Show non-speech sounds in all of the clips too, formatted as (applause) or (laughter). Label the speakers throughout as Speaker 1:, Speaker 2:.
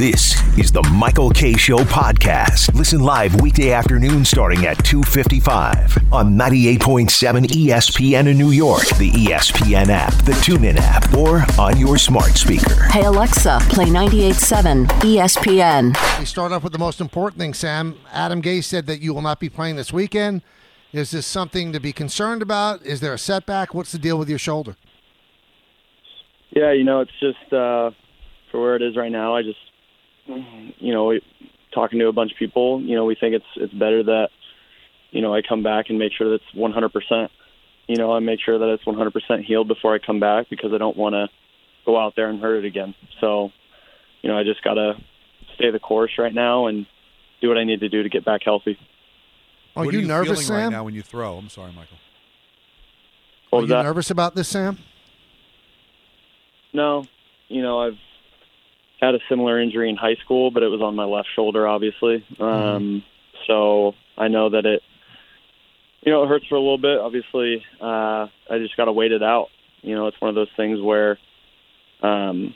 Speaker 1: This is the Michael Kay Show podcast. Listen live weekday afternoon starting at 2:55 on 98.7 ESPN in New York, the ESPN app, the TuneIn app, or on your smart speaker.
Speaker 2: Hey Alexa, play 98.7 ESPN.
Speaker 3: We start off with the most important thing, Sam. Adam Gase said that you will not be playing this weekend. Is this something to be concerned about? Is there a setback? What's the deal with your shoulder?
Speaker 4: Yeah, you know, it's just uh, for where it is right now. I just, you know, talking to a bunch of people, you know, we think it's it's better that, you know, I come back and make sure that it's 100 percent. You know, I make sure that it's 100 percent healed before I come back because I don't want to go out there and hurt it again. So, you know, I just gotta stay the course right now and do what I need to do to get back healthy.
Speaker 3: Are
Speaker 5: what
Speaker 3: you,
Speaker 5: are you
Speaker 3: nervous, Sam?
Speaker 5: right now when you throw? I'm sorry, Michael.
Speaker 4: What
Speaker 3: Are
Speaker 4: was
Speaker 3: you
Speaker 4: that?
Speaker 3: nervous about this, Sam?
Speaker 4: No, you know, I've had a similar injury in high school, but it was on my left shoulder, obviously. Um, so I know that it, you know, it hurts for a little bit. Obviously, uh, I just got to wait it out. You know, it's one of those things where, um,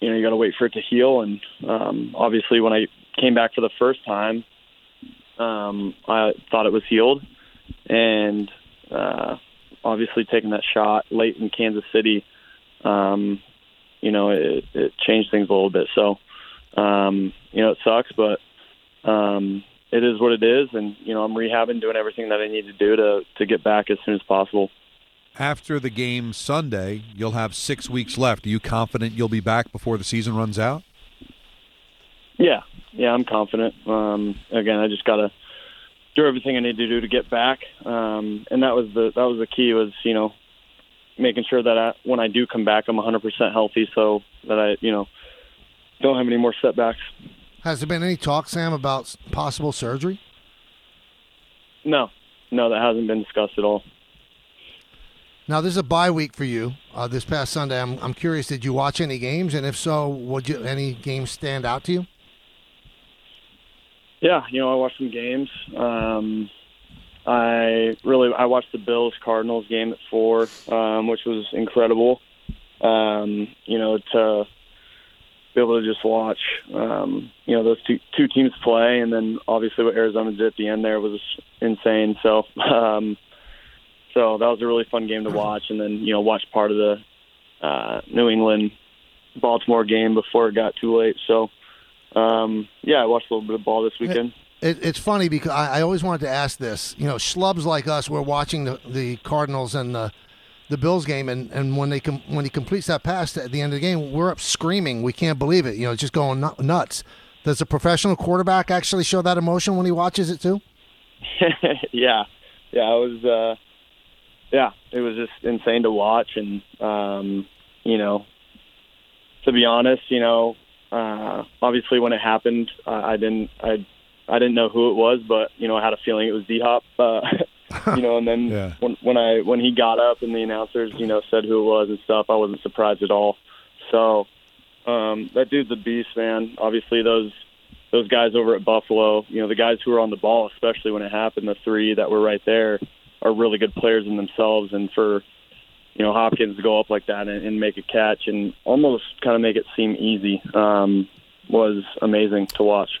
Speaker 4: you know, you got to wait for it to heal. And um, obviously, when I came back for the first time, um, I thought it was healed, and uh, obviously taking that shot late in Kansas City um, you know, it, it changed things a little bit. So, um, you know, it sucks, but um, it is what it is, and you know, I'm rehabbing, doing everything that I need to do to to get back as soon as possible.
Speaker 5: After the game Sunday, you'll have six weeks left. Are you confident you'll be back before the season runs out?
Speaker 4: Yeah, yeah, I'm confident. Um, again, I just gotta do everything I need to do to get back, um, and that was the that was the key was you know making sure that I, when I do come back, I'm 100% healthy, so that I you know don't have any more setbacks.
Speaker 3: Has there been any talk, Sam, about possible surgery?
Speaker 4: No, no, that hasn't been discussed at all.
Speaker 3: Now, this is a bye week for you. Uh, this past Sunday, I'm, I'm curious. Did you watch any games, and if so, would you any games stand out to you?
Speaker 4: Yeah, you know, I watched some games. Um, I really I watched the Bills Cardinals game at four, um, which was incredible. Um, you know, to be able to just watch, um, you know, those two two teams play, and then obviously what Arizona did at the end there was insane. So, um, so that was a really fun game to watch, and then you know, watch part of the uh, New England Baltimore game before it got too late. So. Um, yeah, I watched a little bit of ball this weekend.
Speaker 3: It, it's funny because I, I always wanted to ask this. You know, schlubs like us, we're watching the, the Cardinals and the the Bills game, and, and when they com- when he completes that pass at the end of the game, we're up screaming. We can't believe it. You know, just going nuts. Does a professional quarterback actually show that emotion when he watches it too? (laughs)
Speaker 4: yeah, yeah, it was. Uh, yeah, it was just insane to watch, and um, you know, to be honest, you know, uh, obviously when it happened, uh, I didn't, I, I didn't know who it was, but you know, I had a feeling it was D Hop. Uh, (laughs) you know, and then (laughs)
Speaker 5: Yeah.
Speaker 4: when when I when he got up and the announcers, you know, said who it was and stuff, I wasn't surprised at all. So um, that dude's a beast, man. Obviously, those those guys over at Buffalo, you know, the guys who were on the ball, especially when it happened, the three that were right there, are really good players in themselves. And for you know Hopkins to go up like that and, and make a catch and almost kind of make it seem easy um, was amazing to watch.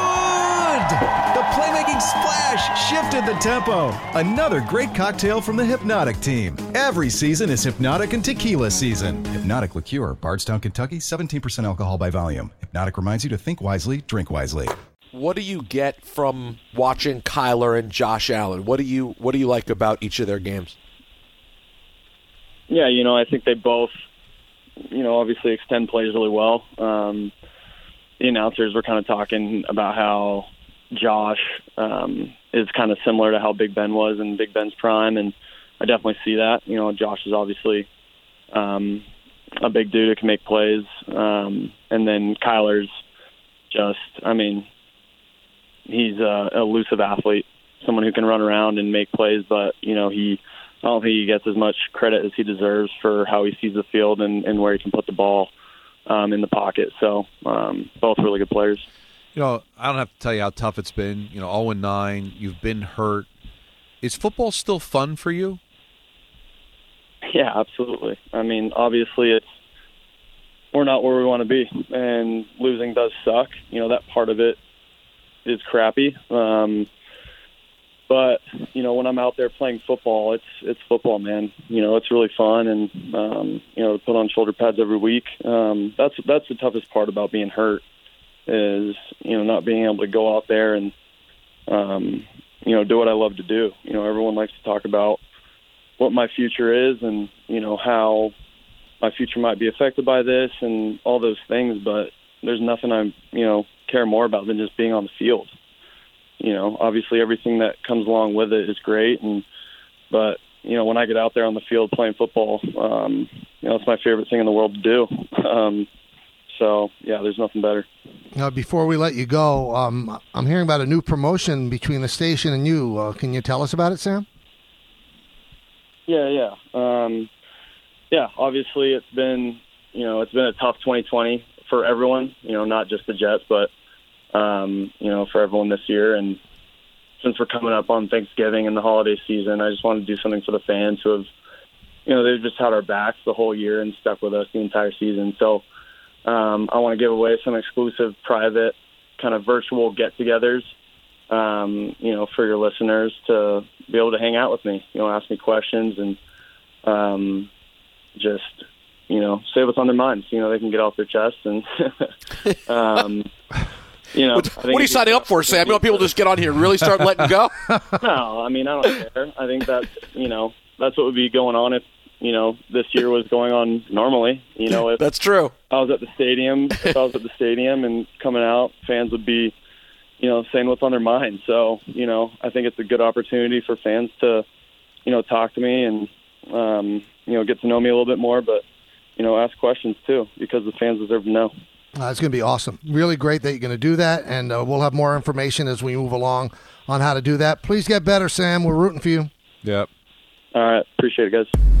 Speaker 6: The playmaking splash shifted the tempo. Another great cocktail from the Hypnotic team. Every season is Hypnotic and Tequila season. Hypnotic Liqueur, Bardstown, Kentucky, 17% alcohol by volume. Hypnotic reminds you to think wisely, drink wisely.
Speaker 7: What do you get from watching Kyler and Josh Allen? What do you what do you like about each of their games?
Speaker 4: Yeah, you know, I think they both, you know, obviously extend plays really well. Um, the announcers were kind of talking about how Josh um, is kind of similar to how Big Ben was in Big Ben's prime, and I definitely see that. You know, Josh is obviously um, a big dude who can make plays, um, and then Kyler's just, I mean, he's a elusive athlete, someone who can run around and make plays, but you know he I don't think he gets as much credit as he deserves for how he sees the field and, and where he can put the ball um, in the pocket. So um, both really good players.
Speaker 5: You know, I don't have to tell you how tough it's been. You know, 0 and 9, you've been hurt. Is football still fun for you?
Speaker 4: Yeah, absolutely. I mean, obviously, it's we're not where we want to be, and losing does suck. You know, that part of it is crappy. Um, but you know, when I'm out there playing football, it's it's football, man. You know, it's really fun, and um, you know, to put on shoulder pads every week. Um, that's that's the toughest part about being hurt is you know not being able to go out there and um, you know do what I love to do. You know, everyone likes to talk about what my future is and you know how my future might be affected by this and all those things, but there's nothing I you know care more about than just being on the field. You know, obviously everything that comes along with it is great, and but you know when I get out there on the field playing football, um, you know it's my favorite thing in the world to do. (laughs) Um, so yeah, there's nothing better.
Speaker 3: Uh, before we let you go, um, I'm hearing about a new promotion between the station and you. Uh, can you tell us about it, Sam?
Speaker 4: Yeah, yeah, um, yeah. Obviously, it's been you know it's been a tough 2020 for everyone. You know, not just the Jets, but um, you know for everyone this year. And since we're coming up on Thanksgiving and the holiday season, I just want to do something for the fans who have you know they've just had our backs the whole year and stuck with us the entire season. So um, I want to give away some exclusive, private, kind of virtual get-togethers. Um, you know, for your listeners to be able to hang out with me, you know, ask me questions and um, just you know say what's on their minds. You know, they can get off their chest and (laughs) um, you know.
Speaker 7: What, what are you signing up for, Sam? You want people to just get on here and really start letting go? (laughs)
Speaker 4: no, I mean I don't care. I think that's you know that's what would be going on if you know this year was going on normally. You know, if
Speaker 7: That's true.
Speaker 4: I was at the stadium, if I was at the stadium and coming out, fans would be, you know, saying what's on their mind. So, you know, I think it's a good opportunity for fans to, you know, talk to me and, um, you know, get to know me a little bit more, but, you know, ask questions too, because the fans deserve to know.
Speaker 3: Uh, it's going to be awesome. Really great that you're going to do that, and uh, we'll have more information as we move along on how to do that. Please get better, Sam. We're rooting for you.
Speaker 5: Yep.
Speaker 4: All right. Appreciate it, guys.